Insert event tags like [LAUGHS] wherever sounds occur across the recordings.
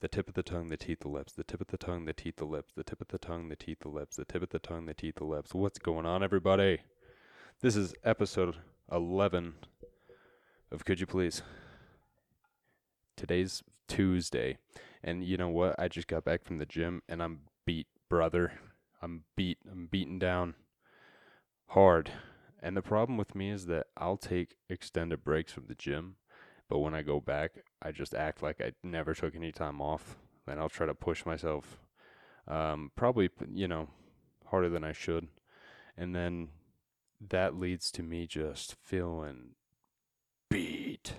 The tip of the tongue, the teeth, the lips. The tip of the tongue, the teeth, the lips. The tip of the tongue, the teeth, the lips. The tip of the tongue, the teeth, the lips. What's going on, everybody? This is episode 11 of Could You Please? Today's Tuesday. And you know what? I just got back from the gym and I'm beat, brother. I'm beat. I'm beaten down hard. And the problem with me is that I'll take extended breaks from the gym, but when I go back, I just act like I never took any time off. Then I'll try to push myself, um, probably, you know, harder than I should. And then that leads to me just feeling beat.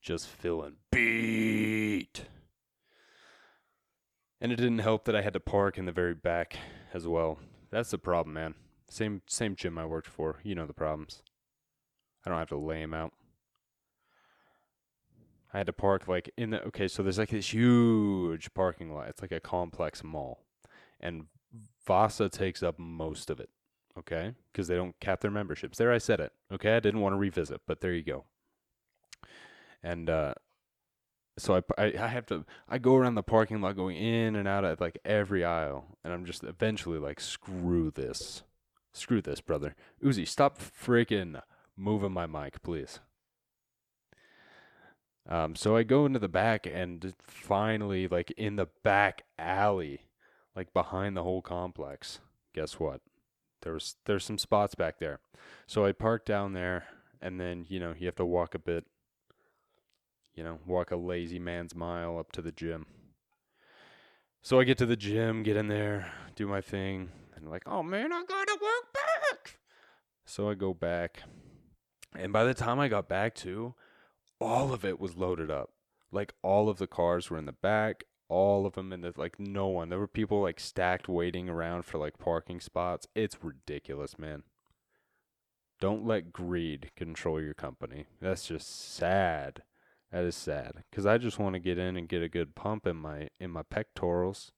Just feeling beat. And it didn't help that I had to park in the very back as well. That's the problem, man. Same same gym I worked for. You know the problems. I don't have to lay him out. I had to park like in the okay, so there's like this huge parking lot. It's like a complex mall. And Vasa takes up most of it. Okay? Because they don't cap their memberships. There I said it. Okay? I didn't want to revisit, but there you go. And uh so I, I, I have to I go around the parking lot going in and out of like every aisle and I'm just eventually like screw this. Screw this, brother. Uzi, stop freaking moving my mic, please. Um, so I go into the back and finally, like in the back alley, like behind the whole complex. Guess what? There's there's some spots back there. So I park down there, and then you know you have to walk a bit. You know, walk a lazy man's mile up to the gym. So I get to the gym, get in there, do my thing, and like, oh man, I gotta work back. So I go back, and by the time I got back to, all of it was loaded up. Like all of the cars were in the back, all of them in the like no one. There were people like stacked waiting around for like parking spots. It's ridiculous, man. Don't let greed control your company. That's just sad. That is sad cuz I just want to get in and get a good pump in my in my pectorals.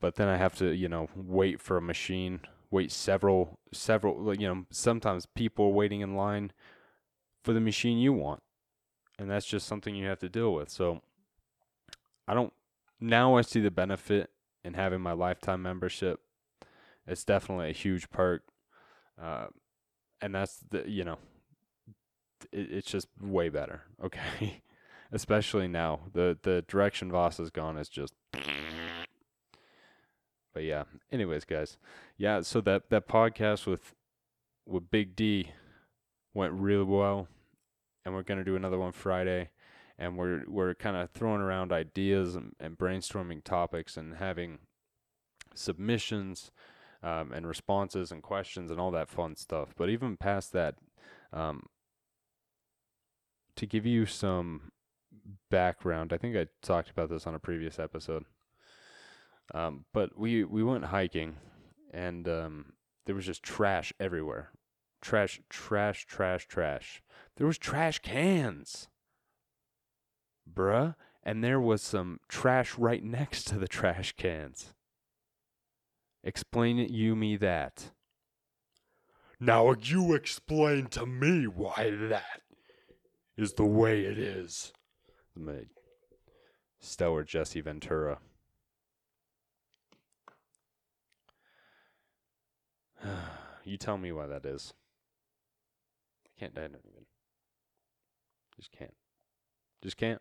But then I have to, you know, wait for a machine, wait several several you know, sometimes people waiting in line for the machine you want. And that's just something you have to deal with. So I don't now I see the benefit in having my lifetime membership. It's definitely a huge perk. Uh, and that's the you know it, it's just way better. [LAUGHS] Okay. Especially now. The the direction Vasa has gone is just but yeah. Anyways, guys. Yeah, so that that podcast with with Big D went really well, and we're gonna do another one Friday, and we're we're kind of throwing around ideas and, and, brainstorming topics and having submissions um, and responses and questions and all that fun stuff. But even past that, um, to give you some background, I think I talked about this on a previous episode. Um, but we we went hiking, and um, there was just trash everywhere trash, trash, trash, trash. There was trash cans, bruh, and there was some trash right next to the trash cans. Explain it you me that. Now you explain to me why that is the way it is. My stellar Jesse Ventura. [SIGHS] you tell me why that is. Can't. I don't even. Just can't. Just can't.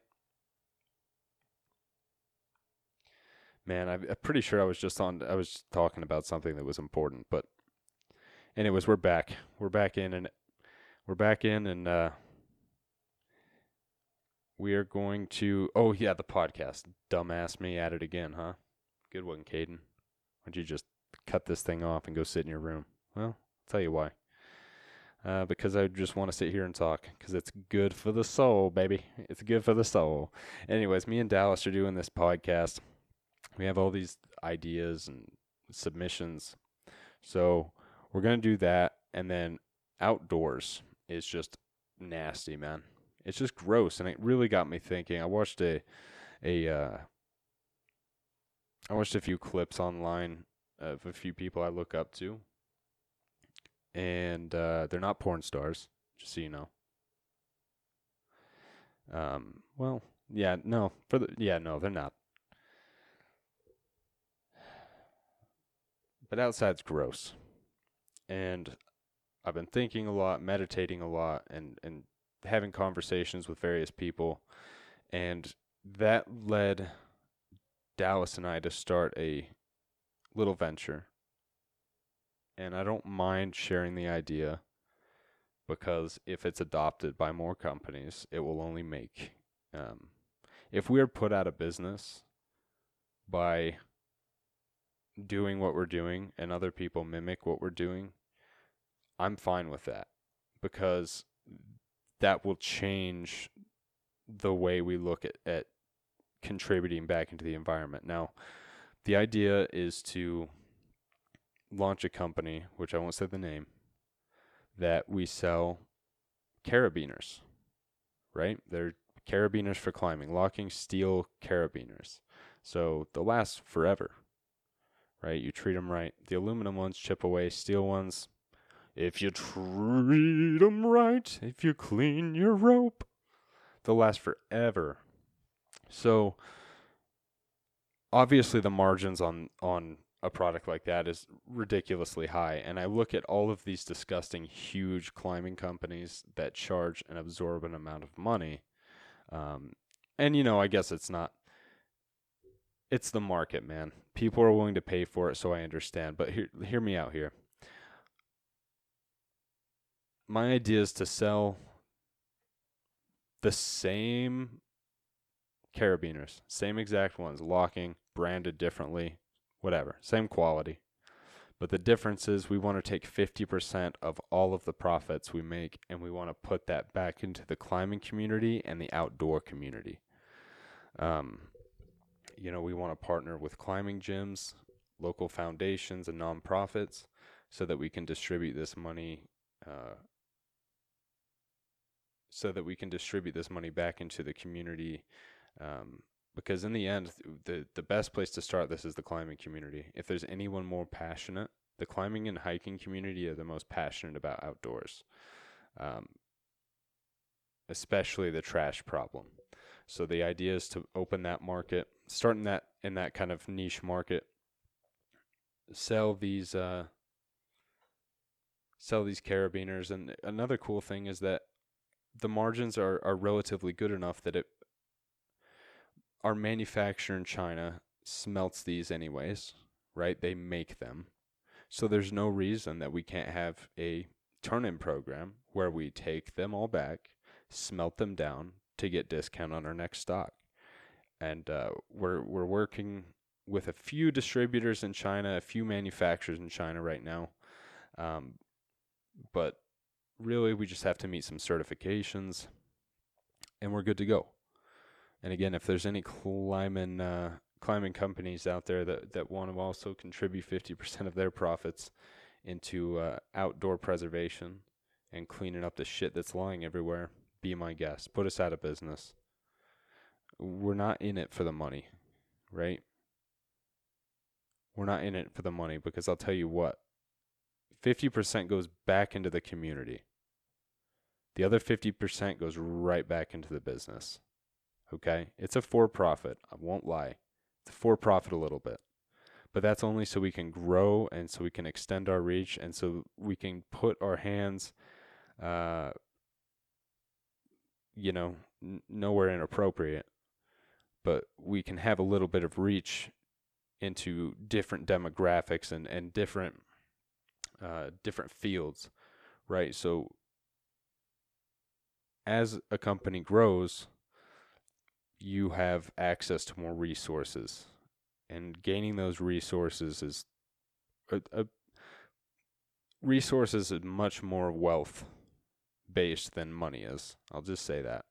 Man, I'm pretty sure I was just on. I was talking about something that was important, but anyways, we're back. We're back in, and we're back in, and uh, we are going to. Oh yeah, the podcast. Dumbass me at it again, huh? Good one, Kaden. Why don't you just cut this thing off and go sit in your room? Well, I'll tell you why uh, because I just want to sit here and talk because it's good for the soul, baby. It's good for the soul. Anyways, me and Dallas are doing this podcast. We have all these ideas and submissions. So we're going to do that. And then outdoors is just nasty, man. It's just gross. And it really got me thinking. I watched a, a, uh, I watched a few clips online of a few people I look up to and uh, they're not porn stars, just so you know. Um, well, yeah, no, for the yeah, no, they're not. But outside's gross. And I've been thinking a lot, meditating a lot, and, and having conversations with various people. And that led Dallas and I to start a little venture. And I don't mind sharing the idea because if it's adopted by more companies, it will only make. Um, if we're put out of business by doing what we're doing and other people mimic what we're doing, I'm fine with that because that will change the way we look at, at contributing back into the environment. Now, the idea is to launch a company, which I won't say the name, that we sell carabiners, right? They're carabiners for climbing, locking steel carabiners. So they'll last forever, right? You treat them right. The aluminum ones chip away, steel ones, if you treat them right, if you clean your rope, they'll last forever. So obviously the margins on on a product like that is ridiculously high and I look at all of these disgusting huge climbing companies that charge an absorbent amount of money um, and you know I guess it's not it's the market man. People are willing to pay for it so I understand but hear, hear me out here. My idea is to sell the same carabiners, same exact ones, locking, branded differently, whatever, same quality. But the difference is we want to take 50% of all of the profits we make and we want to put that back into the climbing community and the outdoor community. Um, you know, we want to partner with climbing gyms, local foundations, and nonprofits so that we can distribute this money uh, so that we can distribute this money back into the community. Um, because in the end, the the best place to start this is the climbing community. If there's anyone more passionate, the climbing and hiking community are the most passionate about outdoors, um, especially the trash problem. So the idea is to open that market, starting that in that kind of niche market, sell these uh, sell these carabiners. And another cool thing is that the margins are, are relatively good enough that it our manufacturer in China smelts these anyways, right? They make them. So there's no reason that we can't have a turn-in program where we take them all back, smelt them down to get discount on our next stock. And uh, we're we're working with a few distributors in China, a few manufacturers in China right now. Um, but really we just have to meet some certifications and we're good to go. And again, if there's any climbing uh, climbing companies out there that, that want to also contribute 50% of their profits into uh, outdoor preservation and cleaning up the shit that's lying everywhere, be my guest. Put us out of business. We're not in it for the money, right? We're not in it for the money because I'll tell you what, 50% goes back into the community. The other 50% goes right back into the business. Okay? It's a for profit. I won't lie. It's a for profit a little bit. But that's only so we can grow and so we can extend our reach and so we can put our hands, uh, you know, n- nowhere inappropriate. But we can have a little bit of reach into different demographics and, and different uh, different fields, right? So as a company grows, you have access to more resources, and gaining those resources is a, a resources is much more wealth based than money is. I'll just say that.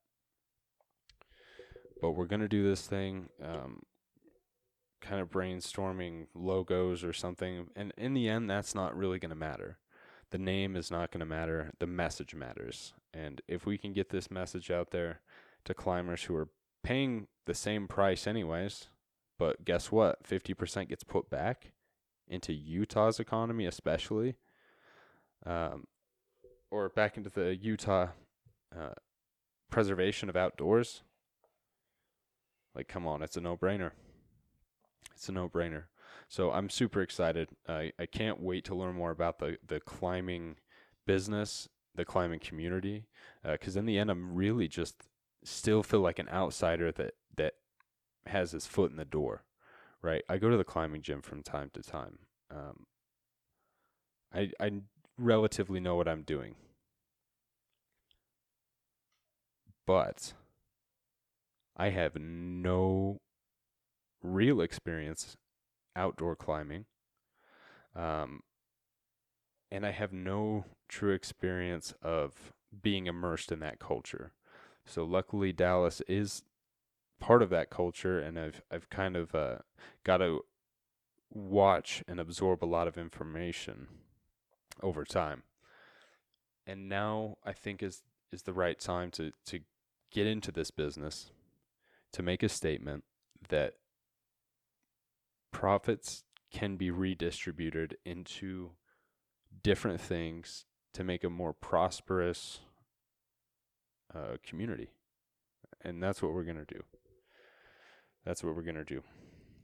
But we're gonna do this thing, um, kind of brainstorming logos or something, and in the end, that's not really gonna matter. The name is not gonna matter. The message matters, and if we can get this message out there to climbers who are paying the same price anyways, but guess what? 50% gets put back into Utah's economy, especially, um, or back into the Utah uh, preservation of outdoors, like come on, it's a no-brainer. It's a no-brainer. So I'm super excited. I I can't wait to learn more about the the climbing business, the climbing community, because in the end, I'm really just still feel like an outsider that that has his foot in the door, right? I go to the climbing gym from time to time. Um, I I relatively know what I'm doing, but I have no real experience outdoor climbing. Um, and I have no true experience of being immersed in that culture. So luckily Dallas is part of that culture and I've I've kind of uh, got to watch and absorb a lot of information over time. And now I think is is the right time to to get into this business to make a statement that profits can be redistributed into different things to make a more prosperous uh, community. And that's what we're going to do. That's what we're going to do.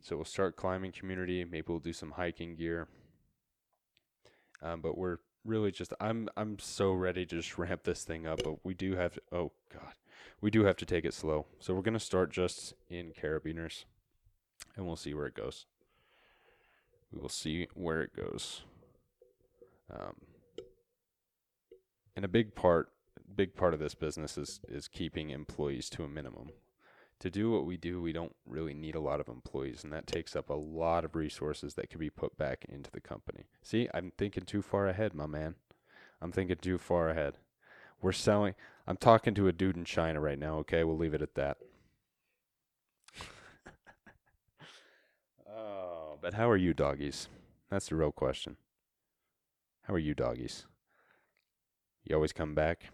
So we'll start climbing community. Maybe we'll do some hiking gear. Um, but we're really just I'm I'm so ready to just [LAUGHS] ramp this thing up, but we do have to oh god. We do have to take it slow. So we're gonna start just in carabiners and we'll see where it goes. We will see where it goes. Um, and a big part big part of this business is is keeping employees to a minimum. To do what we do, we don't really need a lot of employees, and that takes up a lot of resources that could be put back into the company. See, I'm thinking too far ahead, my man. I'm thinking too far ahead. We're selling. I'm talking to a dude in China right now. Okay, we'll leave it at that. [LAUGHS] oh, but how are you, doggies? That's the real question. How are you, doggies? You always come back.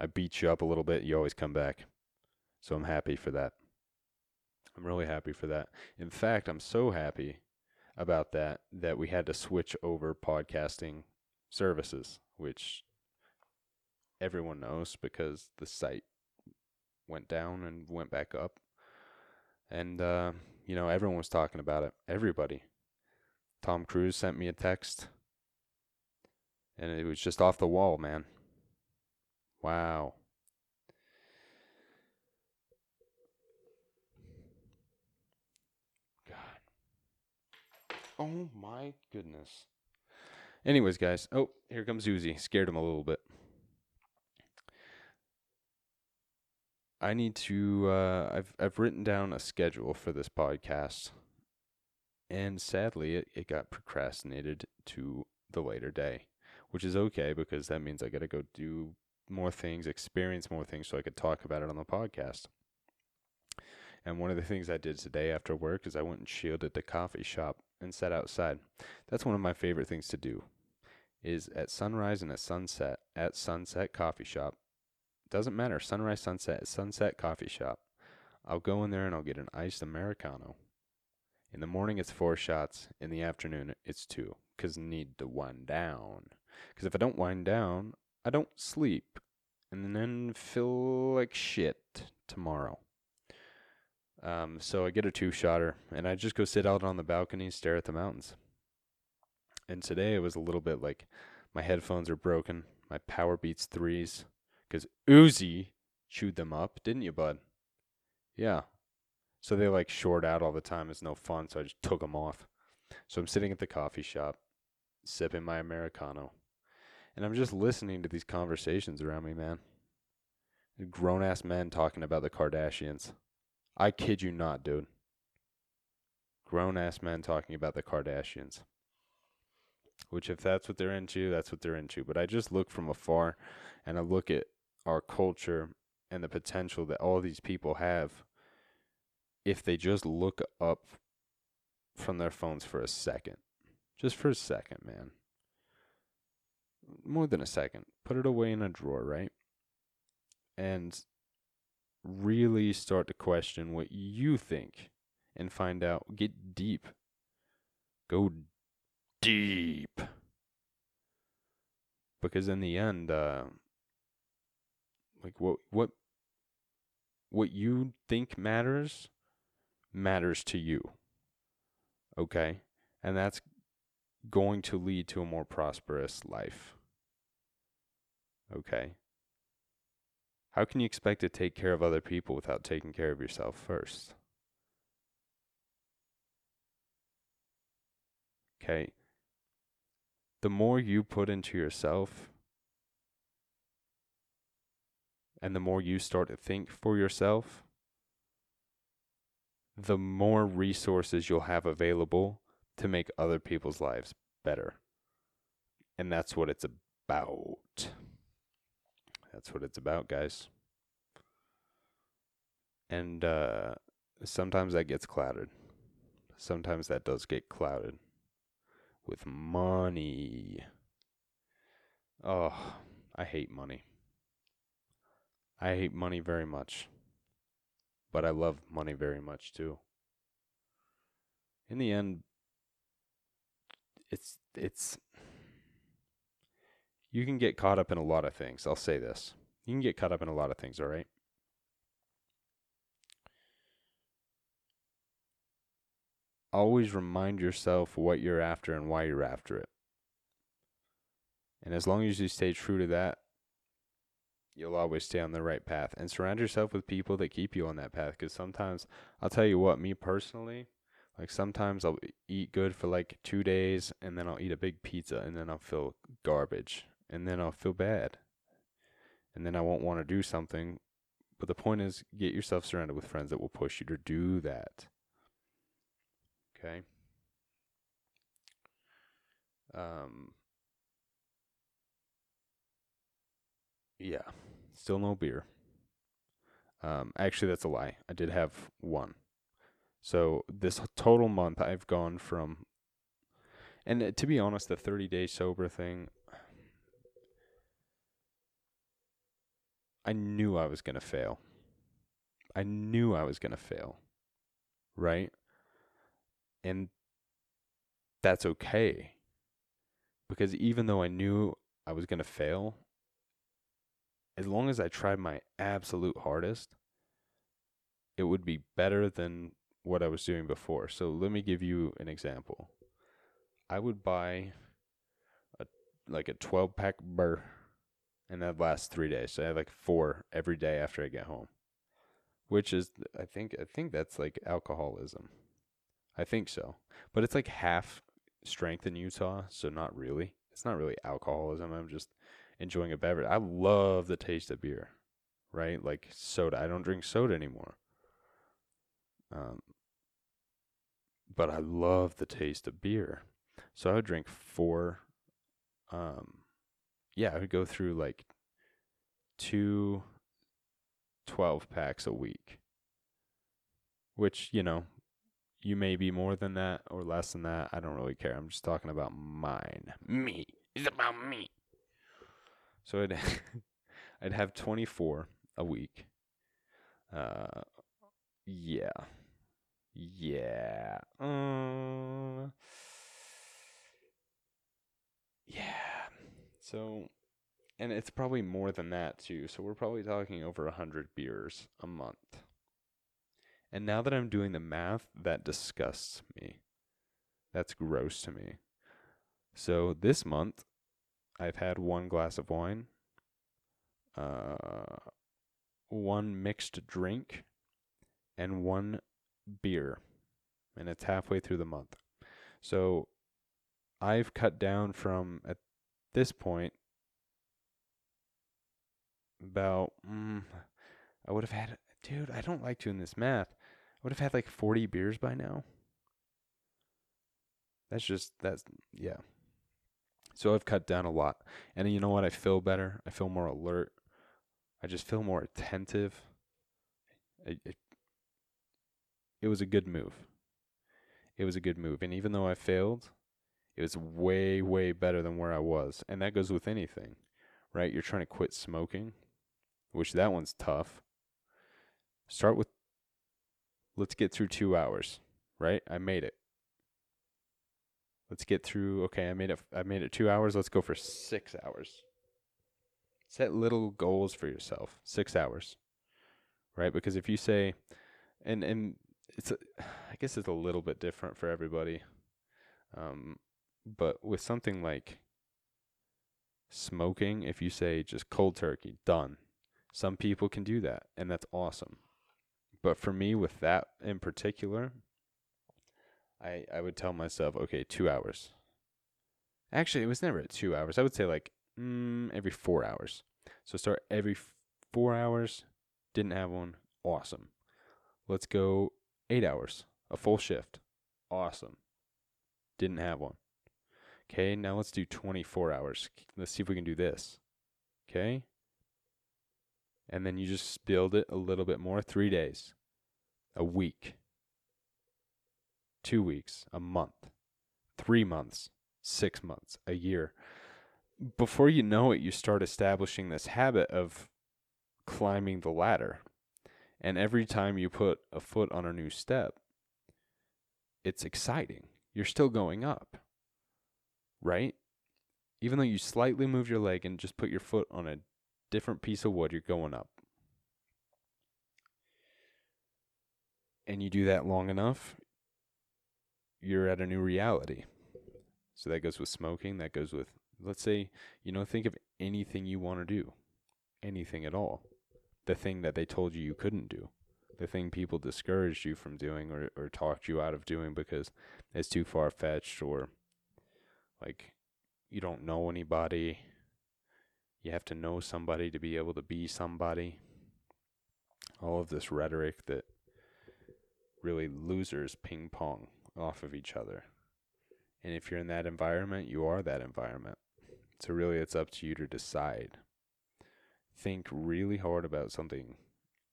I beat you up a little bit. You always come back. So I'm happy for that. I'm really happy for that. In fact, I'm so happy about that that we had to switch over podcasting services, which everyone knows because the site went down and went back up. And, uh, you know, everyone was talking about it. Everybody. Tom Cruise sent me a text, and it was just off the wall, man. Wow. God. Oh my goodness. Anyways, guys. Oh, here comes Uzi. Scared him a little bit. I need to uh I've I've written down a schedule for this podcast. And sadly it, it got procrastinated to the later day. Which is okay because that means I gotta go do more things, experience more things so I could talk about it on the podcast. And one of the things I did today after work is I went and shielded the coffee shop and sat outside. That's one of my favorite things to do. Is at sunrise and at sunset at Sunset Coffee Shop. Doesn't matter, sunrise, sunset, sunset coffee shop. I'll go in there and I'll get an iced Americano. In the morning, it's four shots. In the afternoon, it's two. Because need to wind down. Because if I don't wind down, I don't sleep and then feel like shit tomorrow. Um, so I get a two shotter and I just go sit out on the balcony and stare at the mountains. And today it was a little bit like my headphones are broken, my Powerbeats threes, because Uzi chewed them up, didn't you, bud? Yeah. So they like short out all the time. It's no fun. So I just took them off. So I'm sitting at the coffee shop, sipping my Americano. And I'm just listening to these conversations around me, man. Grown ass men talking about the Kardashians. I kid you not, dude. Grown ass men talking about the Kardashians. Which, if that's what they're into, that's what they're into. But I just look from afar and I look at our culture and the potential that all these people have if they just look up from their phones for a second. Just for a second, man more than a second. Put it away in a drawer, right? And really start to question what you think and find out. Get deep. Go deep. Because in the end, uh, like what what what you think matters matters to you. Okay? And that's going to lead to a more prosperous life. Okay? How can you expect to take care of other people without taking care of yourself first? Okay? The more you put into yourself, and the more you start to think for yourself, the more resources you'll have available to make other people's lives better. And that's what it's about. That's what it's about, guys. And uh, sometimes that gets clouded. Sometimes that does get clouded with money. Oh, I hate money. I hate money very much. But I love money very much too. In the end, it's it's you can get caught up in a lot of things. I'll say this. You can get caught up in a lot of things, all right? Always remind yourself what you're after and why you're after it. And as long as you stay true to that, you'll always stay on the right path and surround yourself with people that keep you on that path because sometimes i'll tell you what me personally like sometimes i'll eat good for like two days and then i'll eat a big pizza and then i'll feel garbage and then i'll feel bad and then i won't want to do something but the point is get yourself surrounded with friends that will push you to do that okay um yeah Still no beer. Um, actually, that's a lie. I did have one. So this total month, I've gone from, and uh, to be honest, the 30 day sober thing, I knew I was going to fail. I knew I was going to fail. Right? And that's okay. Because even though I knew I was going to fail, as long as I tried my absolute hardest, it would be better than what I was doing before. So let me give you an example. I would buy a like a 12 pack burr and that lasts 3 days. So I have like 4 every day after I get home. Which is I think I think that's like alcoholism. I think so. But it's like half strength in Utah, so not really. It's not really alcoholism. I'm just enjoying a beverage. I love the taste of beer, right? Like soda. I don't drink soda anymore. Um, but I love the taste of beer. So I would drink four. Um, yeah, I would go through like two 12 packs a week, which, you know, you may be more than that or less than that. I don't really care. I'm just talking about mine. Me. It's about me. So I'd [LAUGHS] I'd have 24 a week. Uh, yeah, yeah, uh, yeah. So, and it's probably more than that too. So we're probably talking over a hundred beers a month. And now that I'm doing the math, that disgusts me. That's gross to me. So this month, I've had one glass of wine, uh, one mixed drink, and one beer, and it's halfway through the month. So I've cut down from at this point about mm, I would have had dude, I don't like doing this math. I would have had like 40 beers by now. That's just that's yeah. So I've cut down a lot. And you know what? I feel better. I feel more alert. I just feel more attentive. It, it, it was a good move. It was a good move. And even though I failed, it was way, way better than where I was. And that goes with anything, right? You're trying to quit smoking, which that one's tough. Start with, let's get through two hours, right? I made it. Let's get through. Okay, I made it. I made it two hours. Let's go for six hours. Set little goals for yourself. Six hours. right? Because if you say, and and it's, a, [SIGHS] I guess it's a little bit different for everybody, um, but with something like smoking, if you say just cold turkey, done. Some people can do that, and that's awesome. But for me, with that in particular, I I would tell myself, okay, two hours. Actually, it was never at two hours. I would say like mm, every four hours. So start every f- four hours. Didn't have one. Awesome. Let's go eight hours, a full shift. Awesome. Didn't have one. Okay, now let's do 24 hours. Let's see if we can do this. Okay. And then you just build it a little bit more. Three days, a week, two weeks, a month, three months, six months, a year. Before you know it, you start establishing this habit of climbing the ladder. And every time you put a foot on a new step, it's exciting. You're still going up, right? Even though you slightly move your leg and just put your foot on a different piece of wood, you're going up. And you do that long enough, you're at a new reality. So that goes with smoking, that goes with, let's say, you know, think of anything you want to do, anything at all. The thing that they told you you couldn't do, the thing people discouraged you from doing or, or talked you out of doing because it's too far fetched or like you don't know anybody. You have to know somebody to be able to be somebody. All of this rhetoric that really losers ping pong off of each other. And if you're in that environment, you are that environment. So really it's up to you to decide. Think really hard about something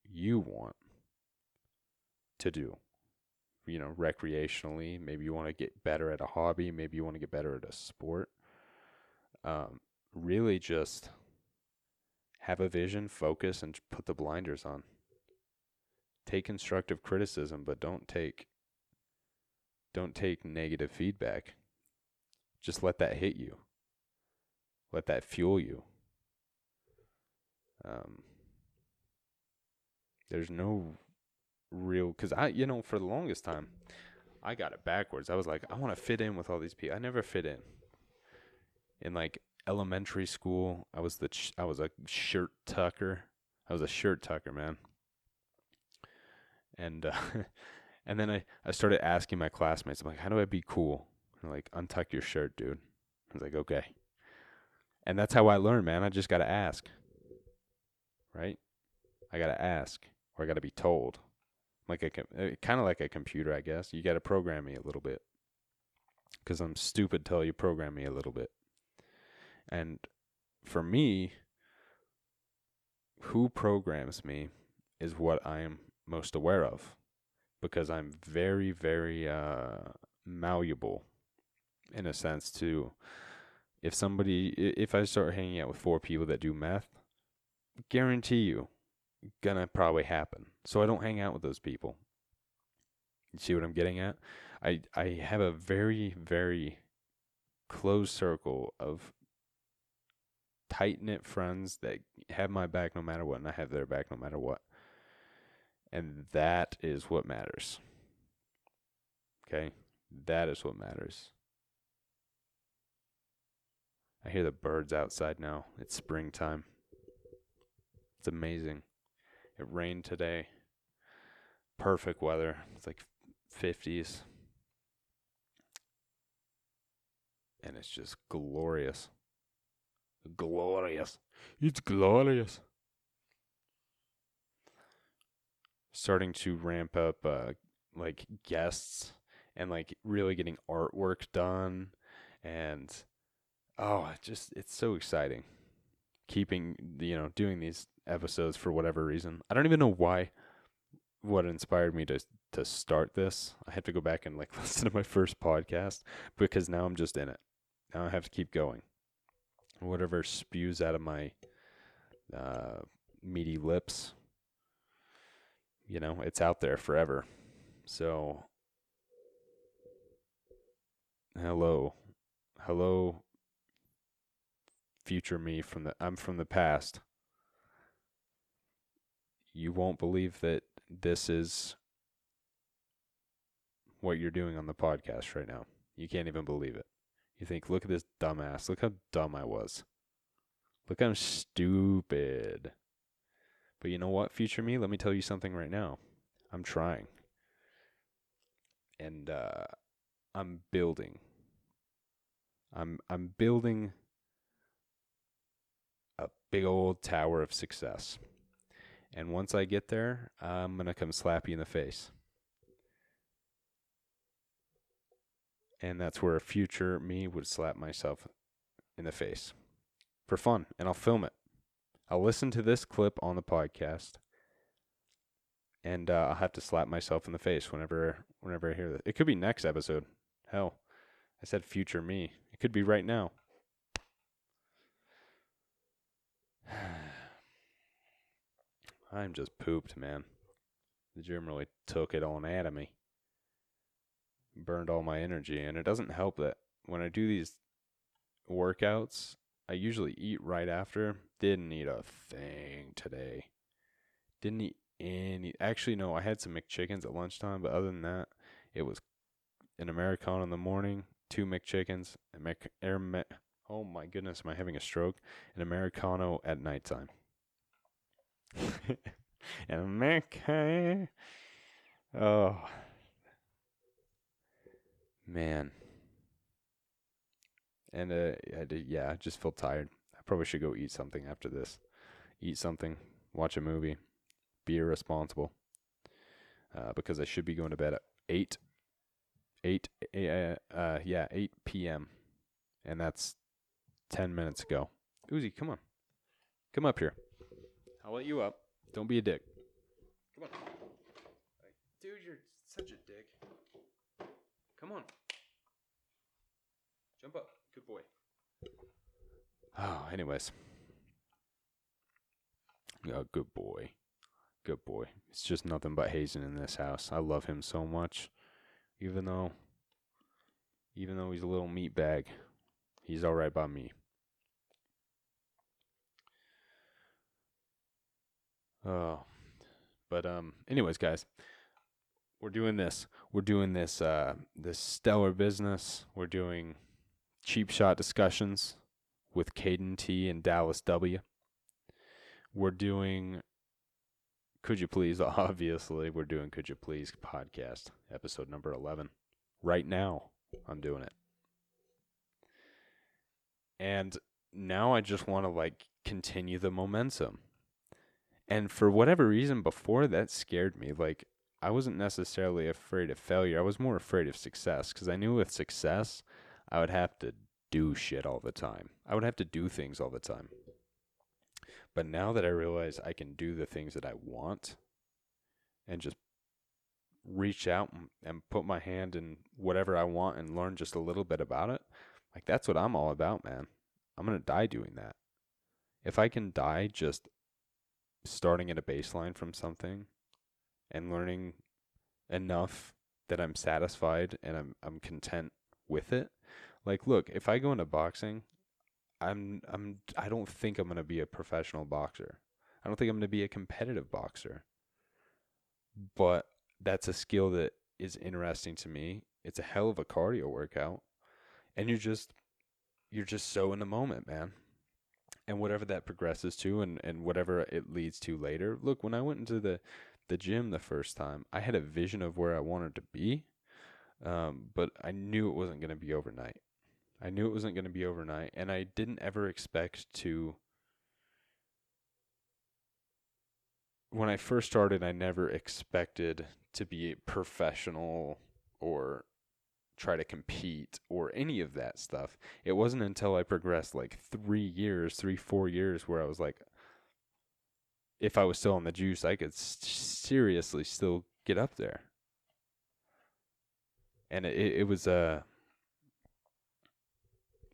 you want to do. You know, recreationally, maybe you want to get better at a hobby, maybe you want to get better at a sport. Um, really just have a vision, focus, and put the blinders on. Take constructive criticism, but don't take don't take negative feedback. Just let that hit you. Let that fuel you. Um, there's no real because I, you know, for the longest time, I got it backwards. I was like, I want to fit in with all these people. I never fit in. In like elementary school, I was the ch- I was a shirt tucker. I was a shirt tucker, man. And uh, [LAUGHS] and then I I started asking my classmates, I'm like, how do I be cool? And like, untuck your shirt, dude. I was like, okay. And that's how I learned, man. I just gotta ask. Right? I gotta ask, or I gotta be told. Like a uh, kind of like a computer, I guess. You gotta program me a little bit, because I'm stupid till you program me a little bit. And for me, who programs me is what I am most aware of because I'm very, very uh, malleable in a sense to if somebody if I start hanging out with four people that do meth, guarantee you gonna probably happen. So I don't hang out with those people. You see what I'm getting at? I I have a very, very close circle of tight knit friends that have my back no matter what, and I have their back no matter what. And that is what matters. Okay? That is what matters. I hear the birds outside now. It's springtime. It's amazing. It rained today. Perfect weather. It's like 50s. And it's just glorious. Glorious. It's glorious. Starting to ramp up uh like guests and like really getting artwork done and oh, it just it's so exciting. Keeping you know, doing these episodes for whatever reason. I don't even know why what inspired me to to start this. I have to go back and like [LAUGHS] listen to my first podcast because now I'm just in it. Now I have to keep going whatever spews out of my uh, meaty lips, you know, it's out there forever. So, hello, hello, future me from the I'm from the past. You won't believe that this is what you're doing on the podcast right now. You can't even believe it. You think, look at this dumbass. Look how dumb I was. Look how stupid. But you know what, future me? Let me tell you something right now. I'm trying. And uh, I'm building. I'm I'm building a big old tower of success. And once I get there, I'm going to come slap you in the face. And that's where a future me would slap myself in the face for fun. And I'll film it. I'll listen to this clip on the podcast. And uh, I'll have to slap myself in the face whenever whenever I hear that. It could be next episode. Hell, I said future me. It could be right now. [SIGHS] [SIGHS] I'm just pooped, man. The gym really took it on out of me. Burned all my energy, and it doesn't help that when I do these workouts, I usually eat right after. Didn't eat a thing today. Didn't eat any. Actually, no, I had some McChickens at lunchtime, but other than that, it was an Americano in the morning, two McChickens, and Mc, air, oh my goodness, am I having a stroke? An Americano at nighttime. [LAUGHS] America. Oh, man. And uh, I did, yeah, I just feel tired. I probably should go eat something after this. Eat something, watch a movie, be irresponsible. Uh, because I should be going to bed at eight, eight, uh, uh, yeah, eight p.m. And that's ten minutes ago. Uzi, come on, come up here. I'll let you up. Don't be a dick. Come on. Dude, you're such a dick. Come on. Jump up. Good boy. Oh, [SIGHS] anyways. Oh, good boy. Good boy. It's just nothing but Hazen in this house. I love him so much. Even though even though he's a little meat bag, he's alright by me. Oh. But um anyways guys, we're doing this. We're doing this uh this stellar business. We're doing cheap shot discussions with Kaden T and Dallas W. We're doing Could You Please? [LAUGHS] Obviously, we're doing Could You Please podcast, episode number 11. Right now, I'm doing it. And now I just want to like continue the momentum. And for whatever reason before that scared me. Like I wasn't necessarily afraid of failure. I was more afraid of success because I knew with success I would have to do shit all the time. I would have to do things all the time. But now that I realize I can do the things that I want and just reach out and, put my hand in whatever I want and learn just a little bit about it, like that's what I'm all about, man. I'm going to die doing that. If I can die just starting at a baseline from something and learning enough that I'm satisfied and I'm I'm content with it. Like look, if I go into boxing, I'm I'm I don't think I'm going to be a professional boxer. I don't think I'm going to be a competitive boxer. But that's a skill that is interesting to me. It's a hell of a cardio workout. And you're just you're just so in the moment, man. And whatever that progresses to and, and whatever it leads to later. Look, when I went into the the gym the first time, I had a vision of where I wanted to be, um, but I knew it wasn't going to be overnight. I knew it wasn't going to be overnight, and I didn't ever expect to. When I first started, I never expected to be a professional or try to compete or any of that stuff. It wasn't until I progressed like three years, three, four years, where I was like, if I was still on the juice, I could seriously still get up there. And it, it was Uh,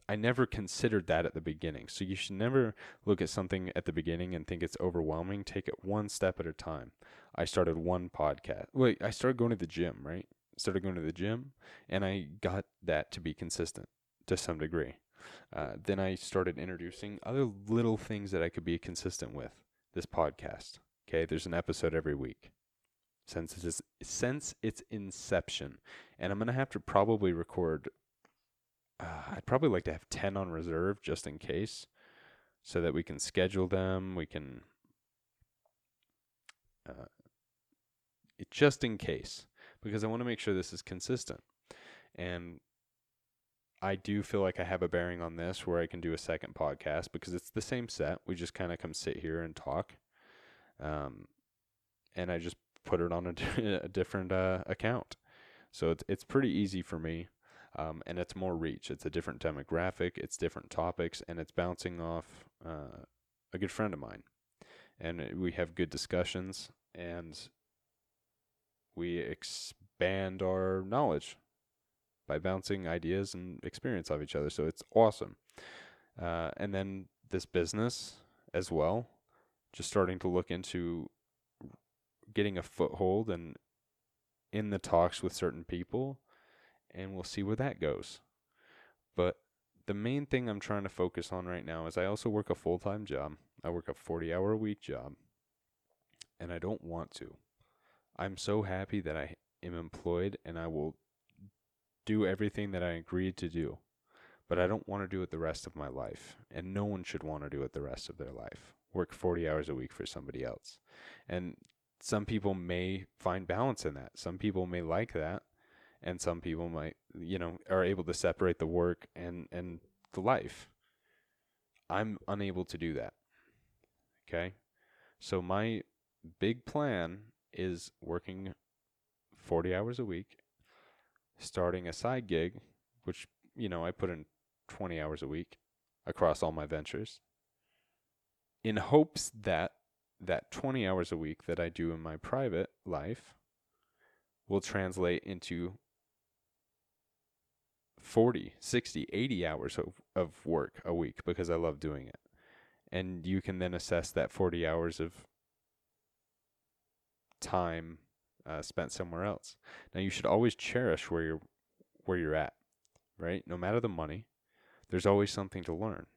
I never considered that at the beginning. So you should never look at something at the beginning and think it's overwhelming. Take it one step at a time. I started one podcast. Wait, I started going to the gym, right? Started going to the gym, and I got that to be consistent to some degree. Uh, then I started introducing other little things that I could be consistent with this podcast. Okay, there's an episode every week since it's since its inception, and I'm gonna have to probably record. Uh, I'd probably like to have ten on reserve just in case, so that we can schedule them. We can, uh, just in case, because I want to make sure this is consistent, and I do feel like I have a bearing on this where I can do a second podcast because it's the same set. We just kind of come sit here and talk. Um, and I just put it on a, [LAUGHS] a different uh, account. So it's, it's pretty easy for me. Um, and it's more reach. It's a different demographic, it's different topics, and it's bouncing off uh, a good friend of mine. And uh, we have good discussions and we expand our knowledge by bouncing ideas and experience off each other. So it's awesome. Uh, and then this business as well, just starting to look into getting a foothold and in the talks with certain people, and we'll see where that goes. But the main thing I'm trying to focus on right now is I also work a full time job. I work a 40 hour a week job, and I don't want to. I'm so happy that I am employed and I will do everything that I agreed to do. But I don't want to do it the rest of my life. And no one should want to do it the rest of their life. Work 40 hours a week for somebody else. And some people may find balance in that. Some people may like that. And some people might, you know, are able to separate the work and, and the life. I'm unable to do that. Okay. So my big plan is working 40 hours a week starting a side gig, which, you know, I put in 20 hours a week across all my ventures, in hopes that that 20 hours a week that I do in my private life will translate into 40, 60, 80 hours of, of work a week because I love doing it. And you can then assess that 40 hours of time uh, spent somewhere else. Now you should always cherish where you're where you're at, right? No matter the money, there's always something to learn.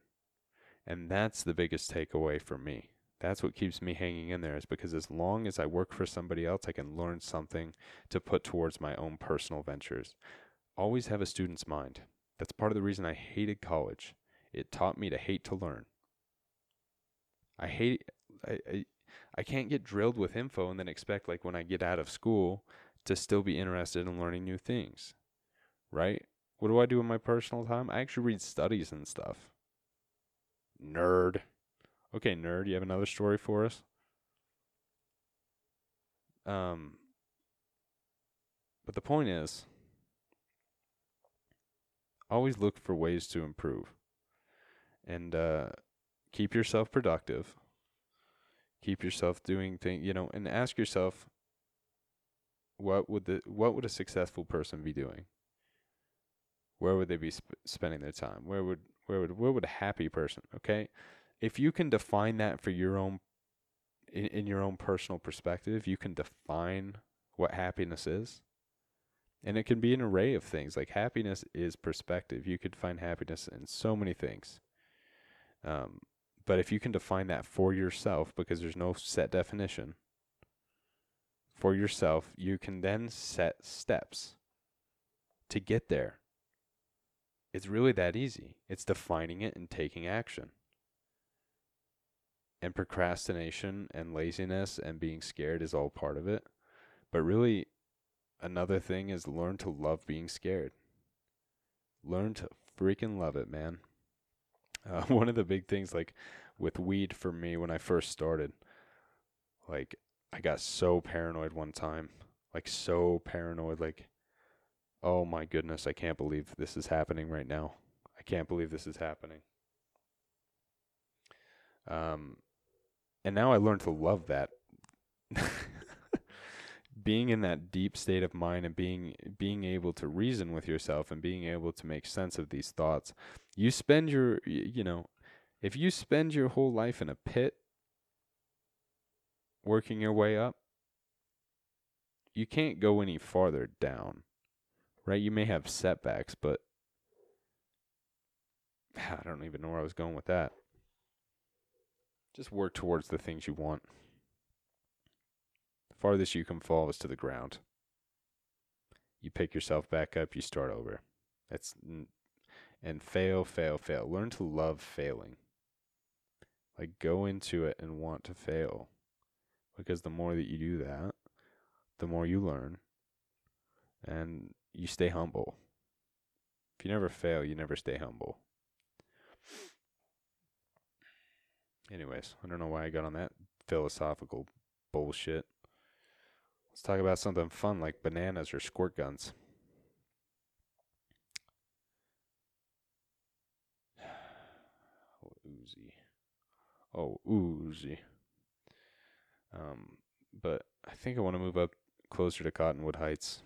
And that's the biggest takeaway for me. That's what keeps me hanging in there is because as long as I work for somebody else, I can learn something to put towards my own personal ventures. Always have a student's mind. That's part of the reason I hated college. It taught me to hate to learn. I hate I, I can't get drilled with info and then expect like when I get out of school to still be interested in learning new things. Right? What do I do in my personal time? I actually read studies and stuff. Nerd. Okay, nerd, you have another story for us? Um but the point is always look for ways to improve and uh keep yourself productive keep yourself doing things you know and ask yourself what would the what would a successful person be doing? Where would they be sp- spending their time? Where would where would where would a happy person okay? If you can define that for your own in, in your own personal perspective you can define what happiness is. And it can be an array of things like happiness is perspective. You could find happiness in so many things. Um, but if you can define that for yourself, because there's no set definition for yourself, you can then set steps to get there. It's really that easy. It's defining it and taking action. And procrastination and laziness and being scared is all part of it. But really, another thing is learn to love being scared. Learn to freaking love it, man. [LAUGHS] Uh, one of the big things, like with weed for me when I first started, like I got so paranoid one time, like so paranoid, like, oh my goodness, I can't believe this is happening right now. I can't believe this is happening. Um, and now I learned to love that. [LAUGHS] being in that deep state of mind and being being able to reason with yourself and being able to make sense of these thoughts you spend your you know if you spend your whole life in a pit working your way up you can't go any farther down right you may have setbacks but [SIGHS] i don't even know where i was going with that just work towards the things you want The Farthest you can fall is to the ground. You pick yourself back up, you start over. That's and fail, fail, fail. Learn to love failing. Like go into it and want to fail. Because the more that you do that, the more you learn and you stay humble. If you never fail, you never stay humble. Anyways, I don't know why I got on that philosophical bullshit. Let's talk about something fun like bananas or squirt guns. Oh, Uzi. Oh, Uzi. Um, but I think I want to move up closer to Cottonwood Heights.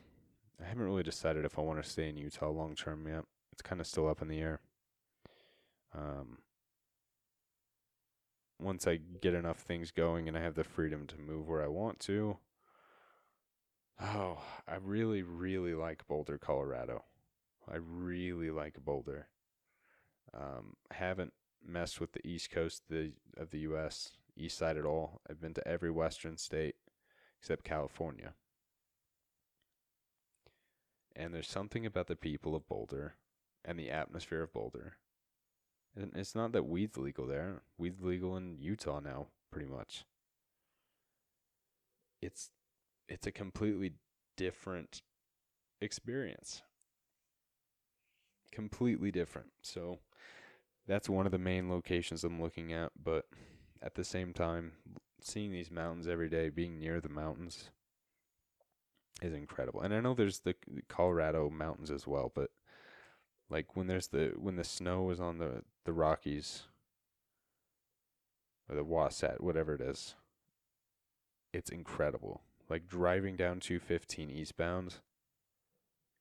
I haven't really decided if I want to stay in Utah long term yet. It's kind of still up in the air. Um, once I get enough things going and I have the freedom to move where I want to. Oh, I really, really like Boulder, Colorado. I really like Boulder. Um, haven't messed with the East Coast of the, of the U.S. East side at all. I've been to every Western state except California. And there's something about the people of Boulder and the atmosphere of Boulder. And it's not that weed's legal there. Weed's legal in Utah now, pretty much. It's it's a completely different experience. Completely different. So that's one of the main locations I'm looking at, but at the same time, seeing these mountains every day, being near the mountains is incredible. And I know there's the Colorado mountains as well, but like when there's the when the snow is on the the Rockies or the Wasatch, whatever it is, it's incredible. Like driving down 215 eastbound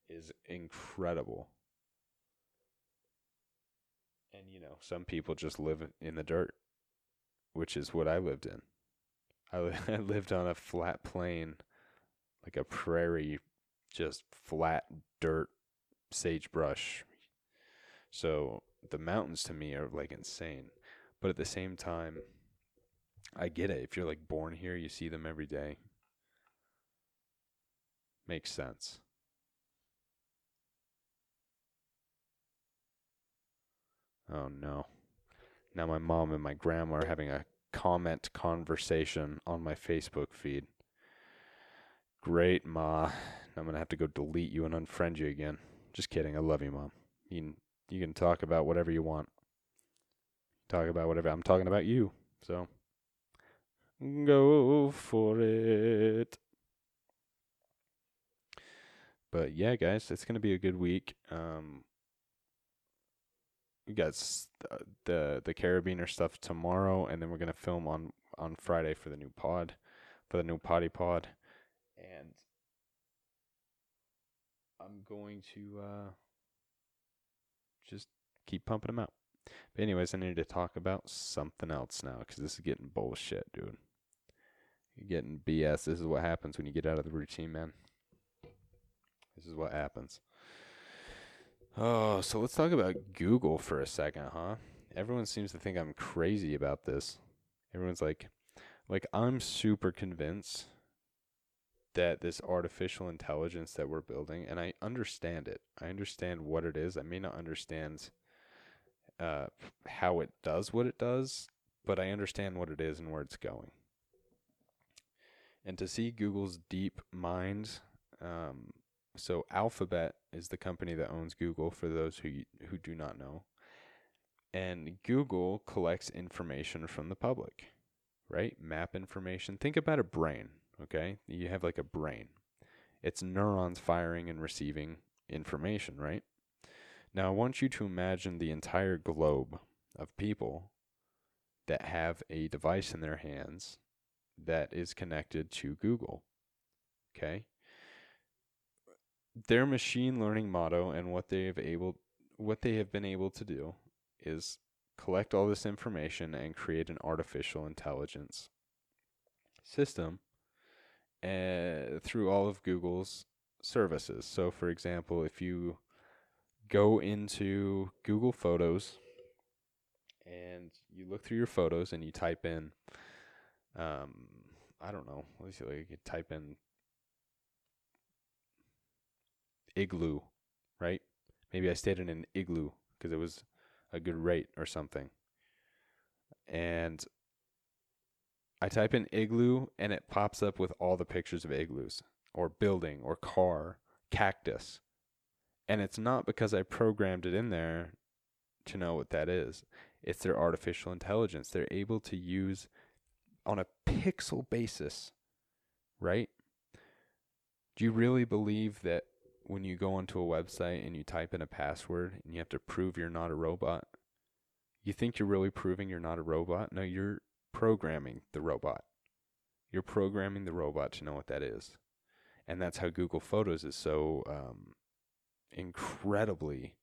is incredible. And you know, some people just live in the dirt, which is what I lived in. I, [LAUGHS] I lived on a flat plain, like a prairie, just flat dirt, sagebrush. So the mountains to me are like insane. But at the same time, I get it. If you're like born here, you see them every day. Makes sense. Oh no. Now my mom and my grandma are having a comment conversation on my Facebook feed. Great, Ma. I'm going to have to go delete you and unfriend you again. Just kidding. I love you, Mom. You can, you can talk about whatever you want. Talk about whatever. I'm talking about you. So go for it. But yeah, guys, it's going to be a good week. Um, we got uh, the the carabiner stuff tomorrow, and then we're gonna film on on Friday for the new pod, for the new potty pod, and I'm going to uh, just keep pumping them out. But anyways, I need to talk about something else now because this is getting bullshit, dude. You're getting BS. This is what happens when you get out of the routine, man. This is what happens. Oh, so let's talk about Google for a second, huh? Everyone seems to think I'm crazy about this. Everyone's like, like I'm super convinced that this artificial intelligence that we're building, and I understand it. I understand what it is. I may not understand uh, how it does what it does, but I understand what it is and where it's going. And to see Google's deep mind, um, so Alphabet is the company that owns Google for those who who do not know. And Google collects information from the public, right? Map information. Think about a brain, okay? You have like a brain. It's neurons firing and receiving information, right? Now, I want you to imagine the entire globe of people that have a device in their hands that is connected to Google. Okay? Their machine learning motto and what they have able what they have been able to do is collect all this information and create an artificial intelligence system uh, through all of Google's services. So, for example, if you go into Google Photos and you look through your photos and you type in, um, I don't know. Let's see, like you type in igloo, right? Maybe I stayed in an igloo because it was a good rate or something. And I type in igloo and it pops up with all the pictures of igloos or building or car, cactus. And it's not because I programmed it in there to know what that is. It's their artificial intelligence. They're able to use on a pixel basis, right? Do you really believe that when you go onto a website and you type in a password and you have to prove you're not a robot, you think you're really proving you're not a robot? No, you're programming the robot. You're programming the robot to know what that is. And that's how Google Photos is so um, incredibly,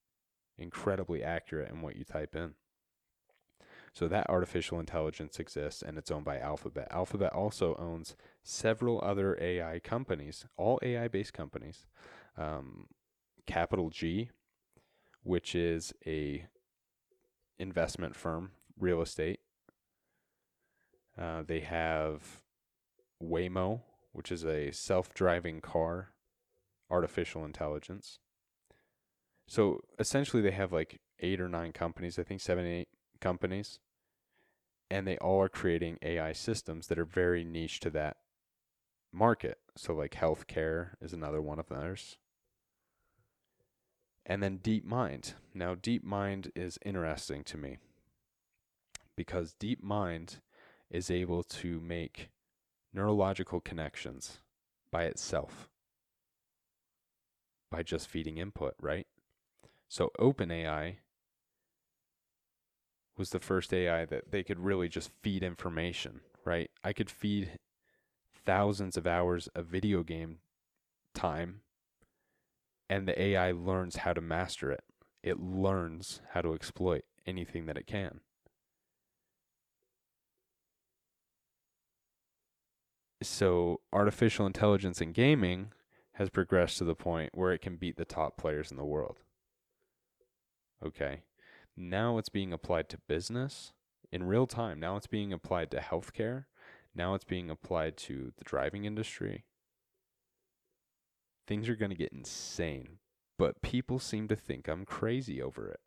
incredibly accurate in what you type in. So that artificial intelligence exists and it's owned by Alphabet. Alphabet also owns several other AI companies, all AI based companies. Um, Capital G, which is a investment firm, real estate. Uh, they have Waymo, which is a self-driving car, artificial intelligence. So essentially, they have like eight or nine companies. I think seven, eight companies, and they all are creating AI systems that are very niche to that market. So, like healthcare is another one of theirs. And then DeepMind. Now, DeepMind is interesting to me because DeepMind is able to make neurological connections by itself by just feeding input, right? So, OpenAI was the first AI that they could really just feed information, right? I could feed thousands of hours of video game time and the AI learns how to master it. It learns how to exploit anything that it can. So, artificial intelligence in gaming has progressed to the point where it can beat the top players in the world. Okay. Now it's being applied to business in real time. Now it's being applied to healthcare. Now it's being applied to the driving industry. Things are going to get insane, but people seem to think I'm crazy over it.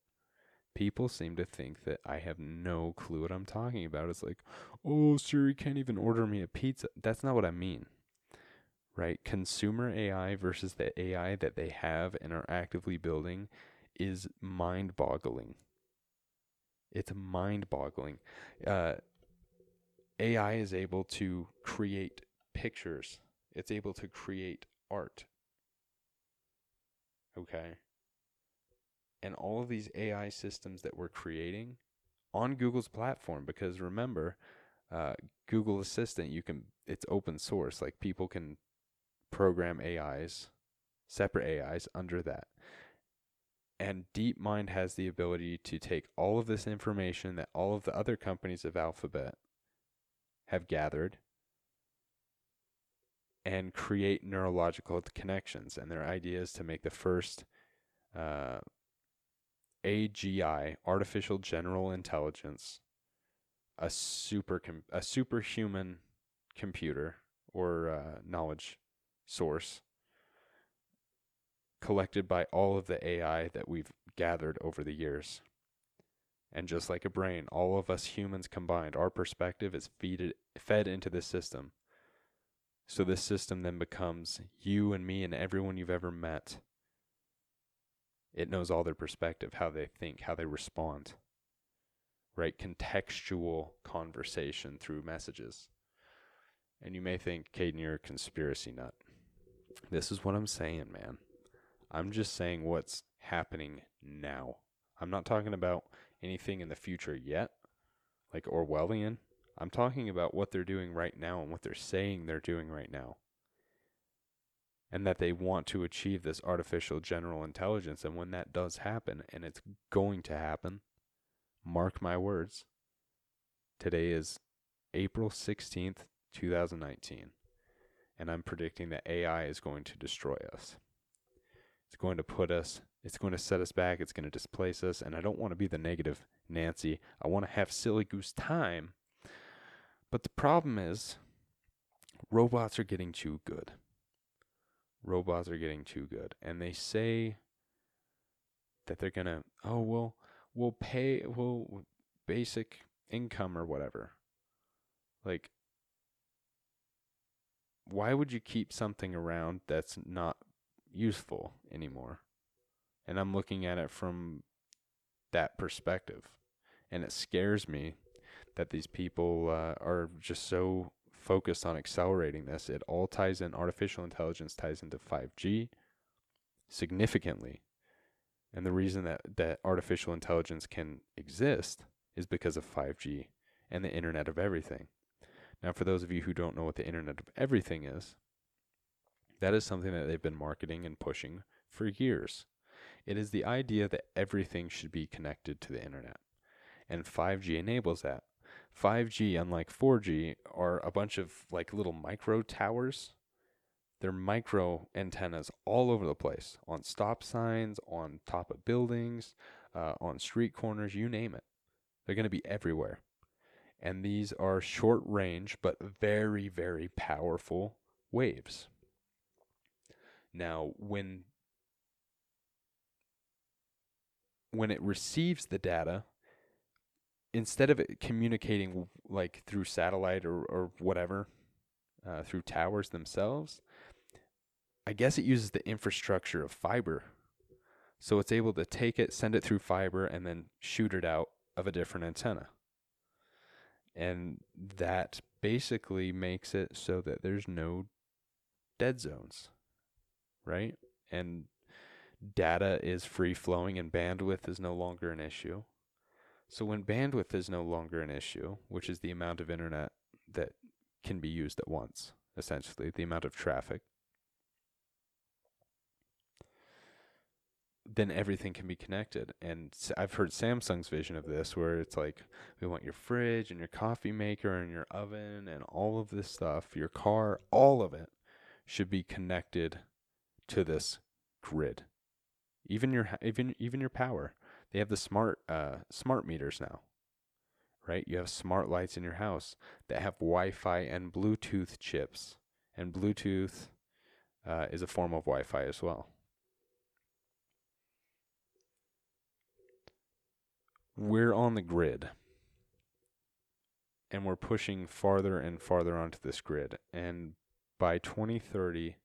People seem to think that I have no clue what I'm talking about. It's like, oh, Siri can't even order me a pizza. That's not what I mean right? Consumer AI versus the AI that they have and are actively building is mind boggling. It's mind boggling. Uh, AI is able to create pictures, it's able to create art. Okay. And all of these AI systems that we're creating on Google's platform, because remember, uh, Google Assistant, you can, it's open source. Like people can program AIs, separate AIs under that. And DeepMind has the ability to take all of this information that all of the other companies of Alphabet have gathered and create neurological connections. And their idea is to make the first uh, AGI, artificial general intelligence, a super com- a superhuman computer or uh, knowledge source collected by all of the AI that we've gathered over the years. And just like a brain, all of us humans combined, our perspective is feeded, fed into this system. So this system then becomes you and me and everyone you've ever met. It knows all their perspective, how they think, how they respond. Right? Contextual conversation through messages. And you may think, Kaden, you're a conspiracy nut. This is what I'm saying, man. I'm just saying what's happening now. I'm not talking about anything in the future yet, like Orwellian. I'm talking about what they're doing right now and what they're saying they're doing right now. And that they want to achieve this artificial general intelligence. And when that does happen, and it's going to happen, mark my words, today is April 16th, 2019 and I'm predicting that AI is going to destroy us. It's going to put us, it's going to set us back, it's going to displace us, and I don't want to be the negative Nancy. I want to have silly goose time. But the problem is, robots are getting too good. Robots are getting too good. And they say that they're going to, oh, well, we'll pay, we'll basic income or whatever. Like, why would you keep something around that's not useful anymore? And I'm looking at it from that perspective. And it scares me that these people uh, are just so focused on accelerating this. It all ties in, artificial intelligence ties into 5G significantly. And the reason that, that artificial intelligence can exist is because of 5G and the Internet of Everything. Now, for those of you who don't know what the Internet of Everything is, that is something that they've been marketing and pushing for years. It is the idea that everything should be connected to the Internet. And 5G enables that. 5G, unlike 4G, are a bunch of like little micro towers. They're micro antennas all over the place on stop signs, on top of buildings, uh, on street corners, you name it. They're going to be everywhere. And these are short range but very, very powerful waves. Now, when when it receives the data, instead of communicating like through satellite or, or whatever, uh, through towers themselves, I guess it uses the infrastructure of fiber. So it's able to take it, send it through fiber, and then shoot it out of a different antenna. And that basically makes it so that there's no dead zones, right? And data is free flowing and bandwidth is no longer an issue. So when bandwidth is no longer an issue, which is the amount of internet that can be used at once, essentially, the amount of traffic, then everything can be connected. And I've heard Samsung's vision of this where it's like, we want your fridge and your coffee maker and your oven and all of this stuff, your car, all of it should be connected to this grid. Even your even even your power. They have the smart uh, smart meters now. Right? You have smart lights in your house that have Wi-Fi and Bluetooth chips. And Bluetooth uh, is a form of Wi-Fi as well. we're on the grid and we're pushing farther and farther onto this grid. And by 2030,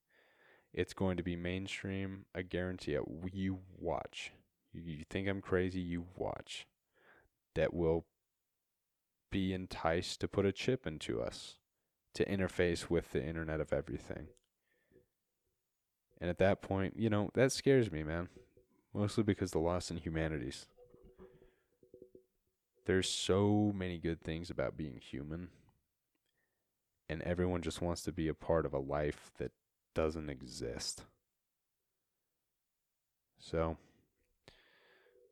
it's going to be mainstream. I guarantee it. You watch. You think I'm crazy? You watch. That will be enticed to put a chip into us to interface with the Internet of Everything. And at that point, you know, that scares me, man. Mostly because the loss in humanities. There's so many good things about being human. And everyone just wants to be a part of a life that doesn't exist. So,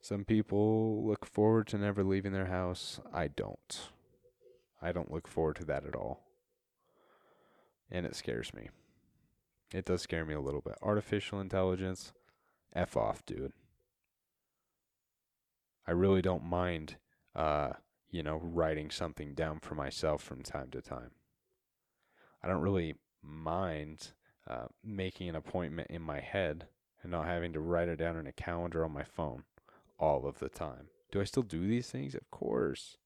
some people look forward to never leaving their house. I don't. I don't look forward to that at all. And it scares me. It does scare me a little bit. Artificial intelligence, F off, dude. I really don't mind uh, you know, writing something down for myself from time to time. I don't really mind uh, making an appointment in my head and not having to write it down in a calendar on my phone all of the time. Do I still do these things? Of course.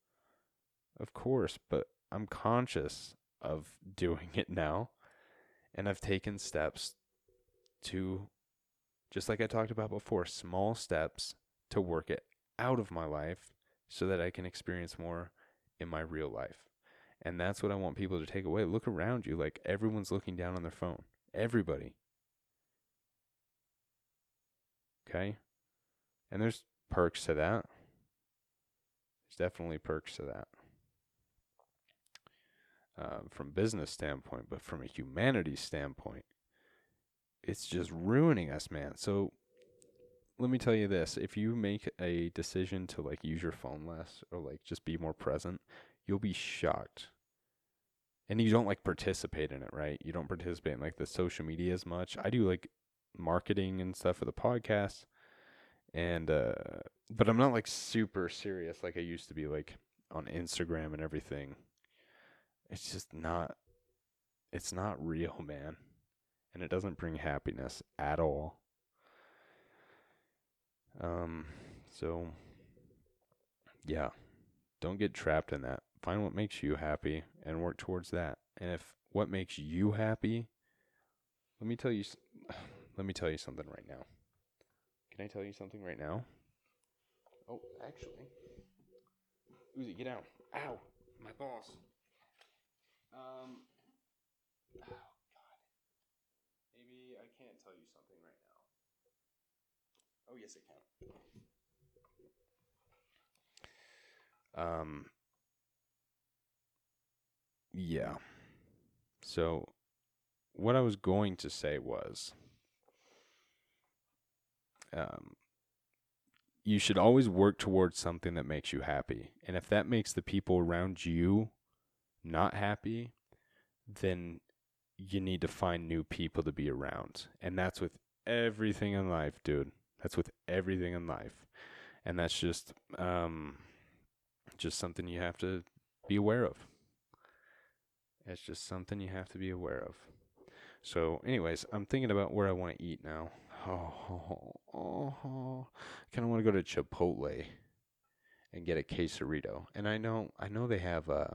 Of course, but I'm conscious of doing it now. And I've taken steps to, just like I talked about before, small steps to work it out of my life so that I can experience more in my real life. And that's what I want people to take away. Look around you. Like everyone's looking down on their phone. Everybody. Okay? And there's perks to that. There's definitely perks to that. Uh, from business standpoint, but from a humanity standpoint, it's just ruining us, man. So let me tell you this if you make a decision to like use your phone less or like just be more present you'll be shocked and you don't like participate in it right you don't participate in like the social media as much i do like marketing and stuff for the podcast and uh but i'm not like super serious like i used to be like on instagram and everything it's just not it's not real, man. And it doesn't bring happiness at all. Um so yeah, don't get trapped in that. Find what makes you happy and work towards that. And if what makes you happy, let me tell you [SIGHS] let me tell you something right now. Can I tell you something right now? Oh, actually. Uzi, get down. Ow, my balls. Um Oh god. Maybe I can't tell you something right now. Oh, yes I can. Um yeah. So, what I was going to say was um, you should always work towards something that makes you happy. And if that makes the people around you not happy, then you need to find new people to be around. And that's with everything in life, dude. That's with everything in life. And that's just um just something you have to be aware of. It's just something you have to be aware of. So, anyways, I'm thinking about where I want to eat now. Oh, [LAUGHS] oh, oh, oh. kind of want to go to Chipotle and get a quesarito. And I know, I know they have uh,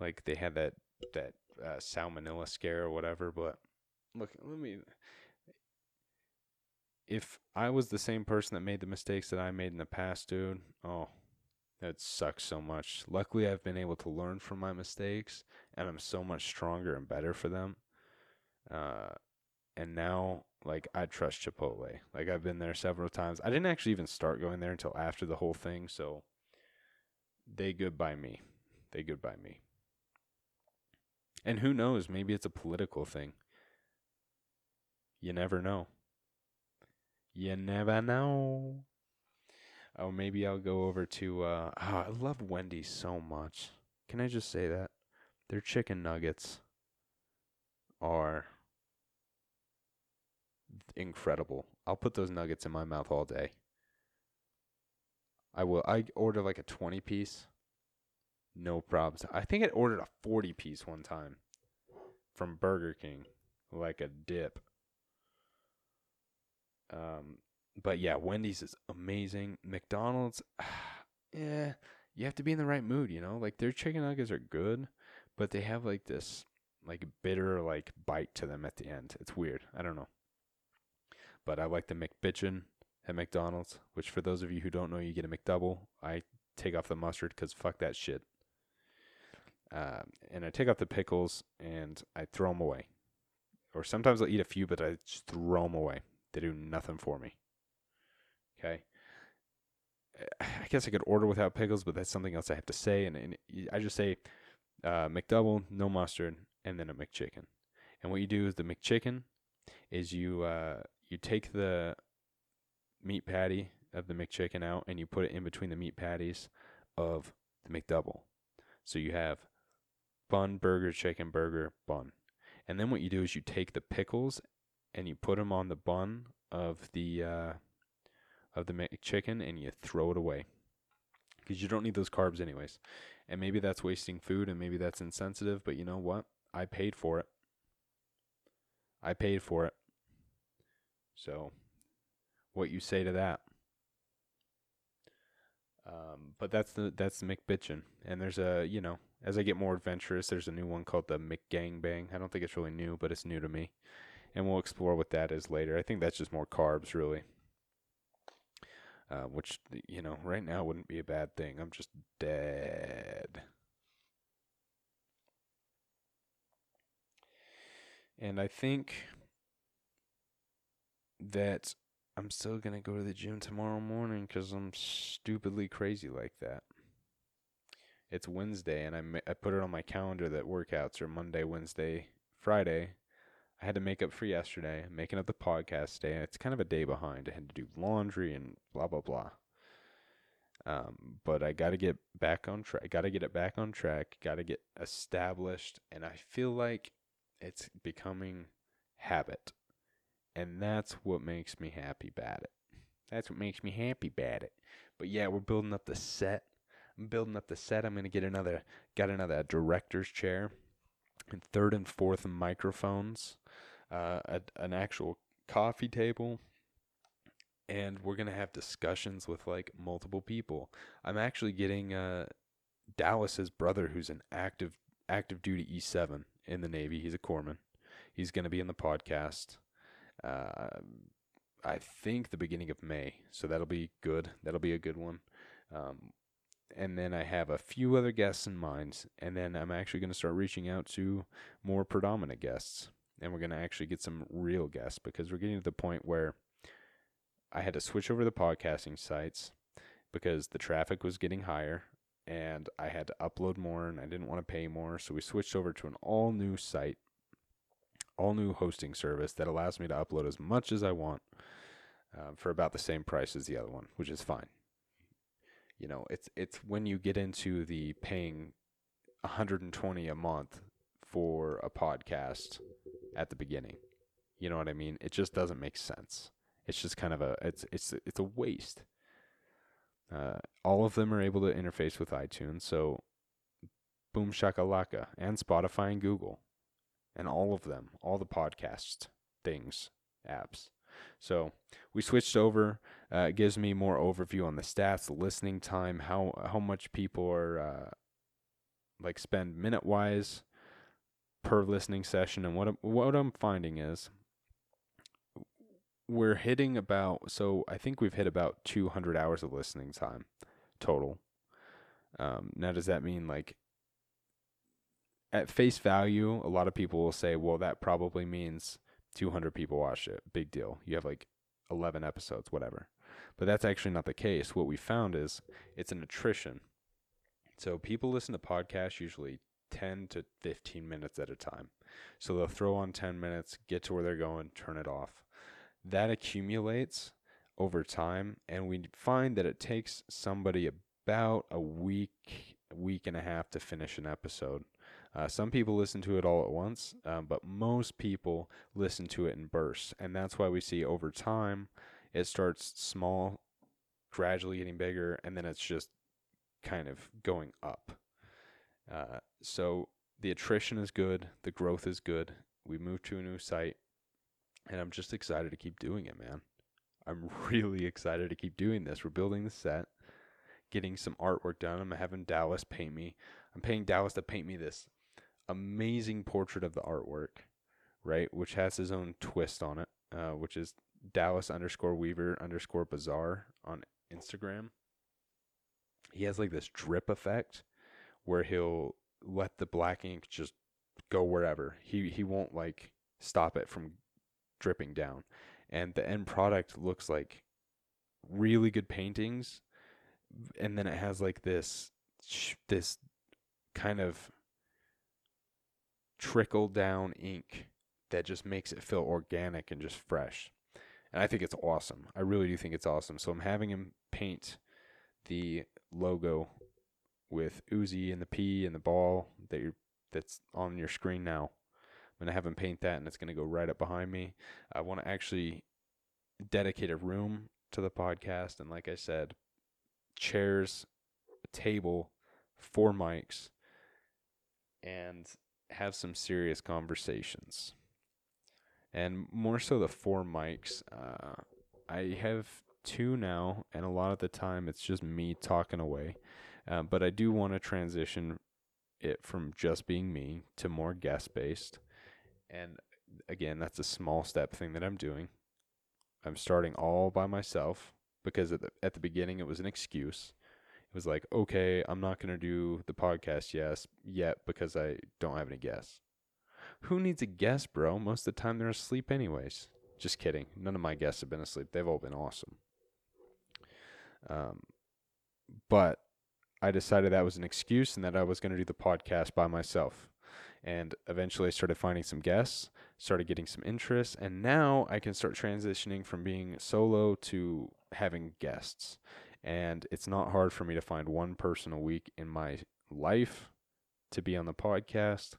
like they had that that uh, salmonella scare or whatever. But look, let me. If I was the same person that made the mistakes that I made in the past, dude, oh, that sucks so much. Luckily, I've been able to learn from my mistakes, and I'm so much stronger and better for them. Uh, and now, like, I trust Chipotle. Like, I've been there several times. I didn't actually even start going there until after the whole thing, so they good by me. They good by me. And who knows? Maybe it's a political thing. You never know. You never know. Oh, maybe I'll go over to. Uh, oh, I love Wendy's so much. Can I just say that their chicken nuggets are incredible. I'll put those nuggets in my mouth all day. I will. I order like a twenty piece. No problems. I think I ordered a forty piece one time from Burger King, like a dip. Um, but yeah, Wendy's is amazing. McDonald's, yeah, [SIGHS] you have to be in the right mood, you know. Like their chicken nuggets are good, but they have like this like bitter like bite to them at the end. It's weird. I don't know. But I like the McBitchin at McDonald's, which for those of you who don't know, you get a McDouble. I take off the mustard because fuck that shit. Uh, and I take off the pickles and I throw them away. Or sometimes I'll eat a few, but I just throw them away. They do nothing for me. Okay. [SIGHS] I guess I could order without pickles, but that's something else I have to say. And, and I just say uh, McDouble, no mustard, and then a McChicken. And what you do is the McChicken is you uh, you take the meat patty of the McChicken out and you put it in between the meat patties of the McDouble. So you have bun, burger, chicken, burger, bun. And then what you do is you take the pickles and you put them on the bun of the uh, of the McChicken and you throw it away because you don't need those carbs anyways. And maybe that's wasting food and maybe that's insensitive, but you know what? I paid for it. I paid for it. So, what you say to that? Um, but that's the that's the McBitchin, and there's a you know as I get more adventurous, there's a new one called the McGangbang. I don't think it's really new, but it's new to me, and we'll explore what that is later. I think that's just more carbs, really. Uh, which you know right now wouldn't be a bad thing. I'm just dead. And I think that I'm still going to go to the gym tomorrow morning because I'm stupidly crazy like that. It's Wednesday, and I, ma- I put it on my calendar that workouts are Monday, Wednesday, Friday. I had to make up for yesterday. Making up the podcast day. It's kind of a day behind. I had to do laundry and blah, blah, blah. Um, but I got to get back on track. Got to get it back on track. Got to get established. And I feel like it's becoming habit. And that's what makes me happy about it. That's what makes me happy about it. But yeah, we're building up the set. I'm building up the set. I'm gonna get another got another director's chair. and third and fourth microphones, uh, a, an actual coffee table, and we're gonna have discussions with like multiple people. I'm actually getting uh, Dallas's brother, who's an active active duty E7 in the Navy. He's a corpsman. He's gonna be in the podcast. Uh, I think the beginning of May, so that'll be good. That'll be a good one. Um, and then I have a few other guests in mind, and then I'm actually going to start reaching out to more predominant guests, and we're going to actually get some real guests because we're getting to the point where I had to switch over the podcasting sites because the traffic was getting higher and I had to upload more and I didn't want to pay more, so we switched over to an all new site, all new hosting service that allows me to upload as much as I want uh, for about the same price as the other one, which is fine. You know it's it's when you get into the paying 120 a month for a podcast at the beginning you know what i mean? It just doesn't make sense. It's just kind of a it's it's it's a waste. Uh, all of them are able to interface with itunes so boom shakalaka and spotify and google and all of them all the podcast things apps so we switched over. Uh, it gives me more overview on the stats, the listening time, how how much people are uh, like spend minute wise per listening session, and what I'm, what I'm finding is we're hitting about so I think we've hit about 200 hours of listening time total. Um, now, does that mean like at face value, a lot of people will say, well, that probably means 200 people watched it. Big deal. You have like 11 episodes, whatever. But that's actually not the case. What we found is it's an attrition. So people listen to podcasts usually 10 to 15 minutes at a time. So they'll throw on 10 minutes, get to where they're going, turn it off. That accumulates over time, and we find that it takes somebody about a week, week and a half to finish an episode. Uh, some people listen to it all at once, um, but most people listen to it in bursts. And that's why we see over time it starts small, gradually getting bigger, and then it's just kind of going up. Uh, so the attrition is good, the growth is good. We moved to a new site, and I'm just excited to keep doing it, man. I'm [LAUGHS] really excited to keep doing this. We're building the set, getting some artwork done. I'm having Dallas paint me. I'm paying Dallas to paint me this amazing portrait of the artwork, right? Which has his own twist on it, uh, which is Dallas underscore Weaver underscore Bizarre on Instagram. He has like this drip effect where he'll let the black ink just go wherever. He he won't like stop it from dripping down. And the end product looks like really good paintings and then it has like this this kind of trickle down ink that just makes it feel organic and just fresh. And I think it's awesome. I really do think it's awesome. So I'm having him paint the logo with Uzi and the P and the ball that you that's on your screen now. I'm gonna have him paint that, and it's gonna go right up behind me. I want to actually dedicate a room to the podcast, and like I said, chairs, a table, four mics, and have some serious conversations. And more so the four mics. Uh, I have two now, and a lot of the time it's just me talking away. Uh, but I do want to transition it from just being me to more guest based. And again, that's a small step thing that I'm doing. I'm starting all by myself because at the, at the beginning it was an excuse was like, okay, I'm not gonna do the podcast yes yet because I don't have any guests. Who needs a guest, bro? Most of the time they're asleep anyways. Just kidding. None of my guests have been asleep. They've all been awesome. Um, but I decided that was an excuse and that I was going to do the podcast by myself. And eventually I started finding some guests, started getting some interest, and now I can start transitioning from being solo to having guests and it's not hard for me to find one person a week in my life to be on the podcast.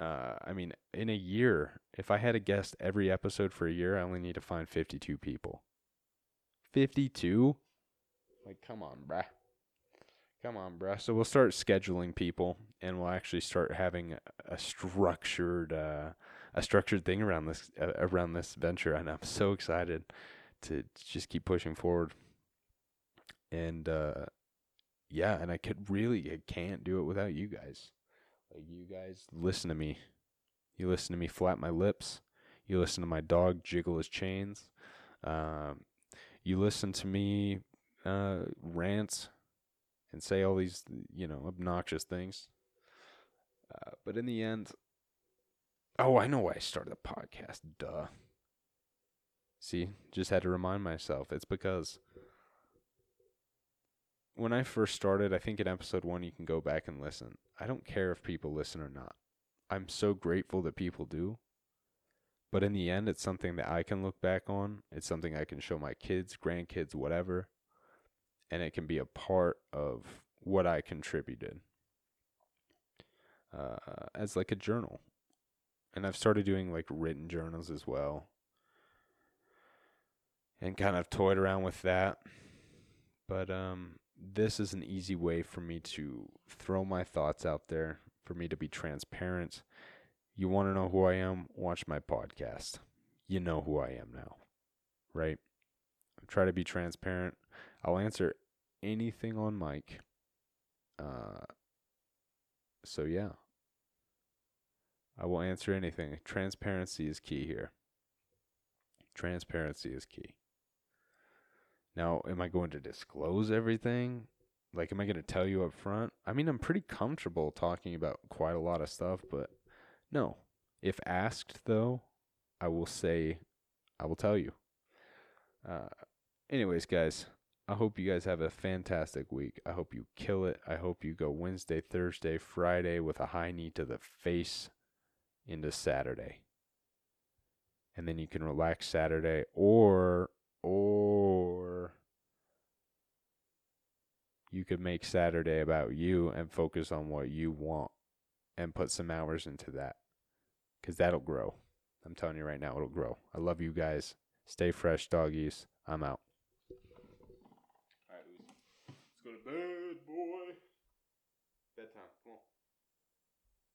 Uh, I mean, in a year, if I had a guest every episode for a year, I only need to find 52 people. 52? Like, come on, bruh. Come on, bruh. So we'll start scheduling people, and we'll actually start having a, structured, uh, a structured thing around this uh, around this venture, and I'm so excited to just keep pushing forward. And uh, yeah, and I could really, I can't do it without you guys. Like you guys listen to me. You listen to me flap my lips. You listen to my dog jiggle his chains. Um, you listen to me uh, rant and say all these, you know, obnoxious things. Uh, but in the end, oh, I know why I started the podcast. Duh. See, just had to remind myself. It's because when I first started, I think in episode one, you can go back and listen. I don't care if people listen or not. I'm so grateful that people do. But in the end, it's something that I can look back on. It's something I can show my kids, grandkids, whatever. And it can be a part of what I contributed uh, as like a journal. And I've started doing like written journals as well. And kind of toyed around with that. But um, this is an easy way for me to throw my thoughts out there, for me to be transparent. You want to know who I am? Watch my podcast. You know who I am now, right? I try to be transparent. I'll answer anything on mic. Uh, so yeah, I will answer anything. Transparency is key here. Transparency is key. Now, am I going to disclose everything? Like, am I going to tell you up front? I mean, I'm pretty comfortable talking about quite a lot of stuff, but no. If asked, though, I will say, I will tell you. Uh, anyways, guys, I hope you guys have a fantastic week. I hope you kill it. I hope you go Wednesday, Thursday, Friday with a high knee to the face into Saturday. And then you can relax Saturday or or you could make Saturday about you and focus on what you want and put some hours into that because that'll grow. I'm telling you right now, it'll grow. I love you guys. Stay fresh, doggies. I'm out.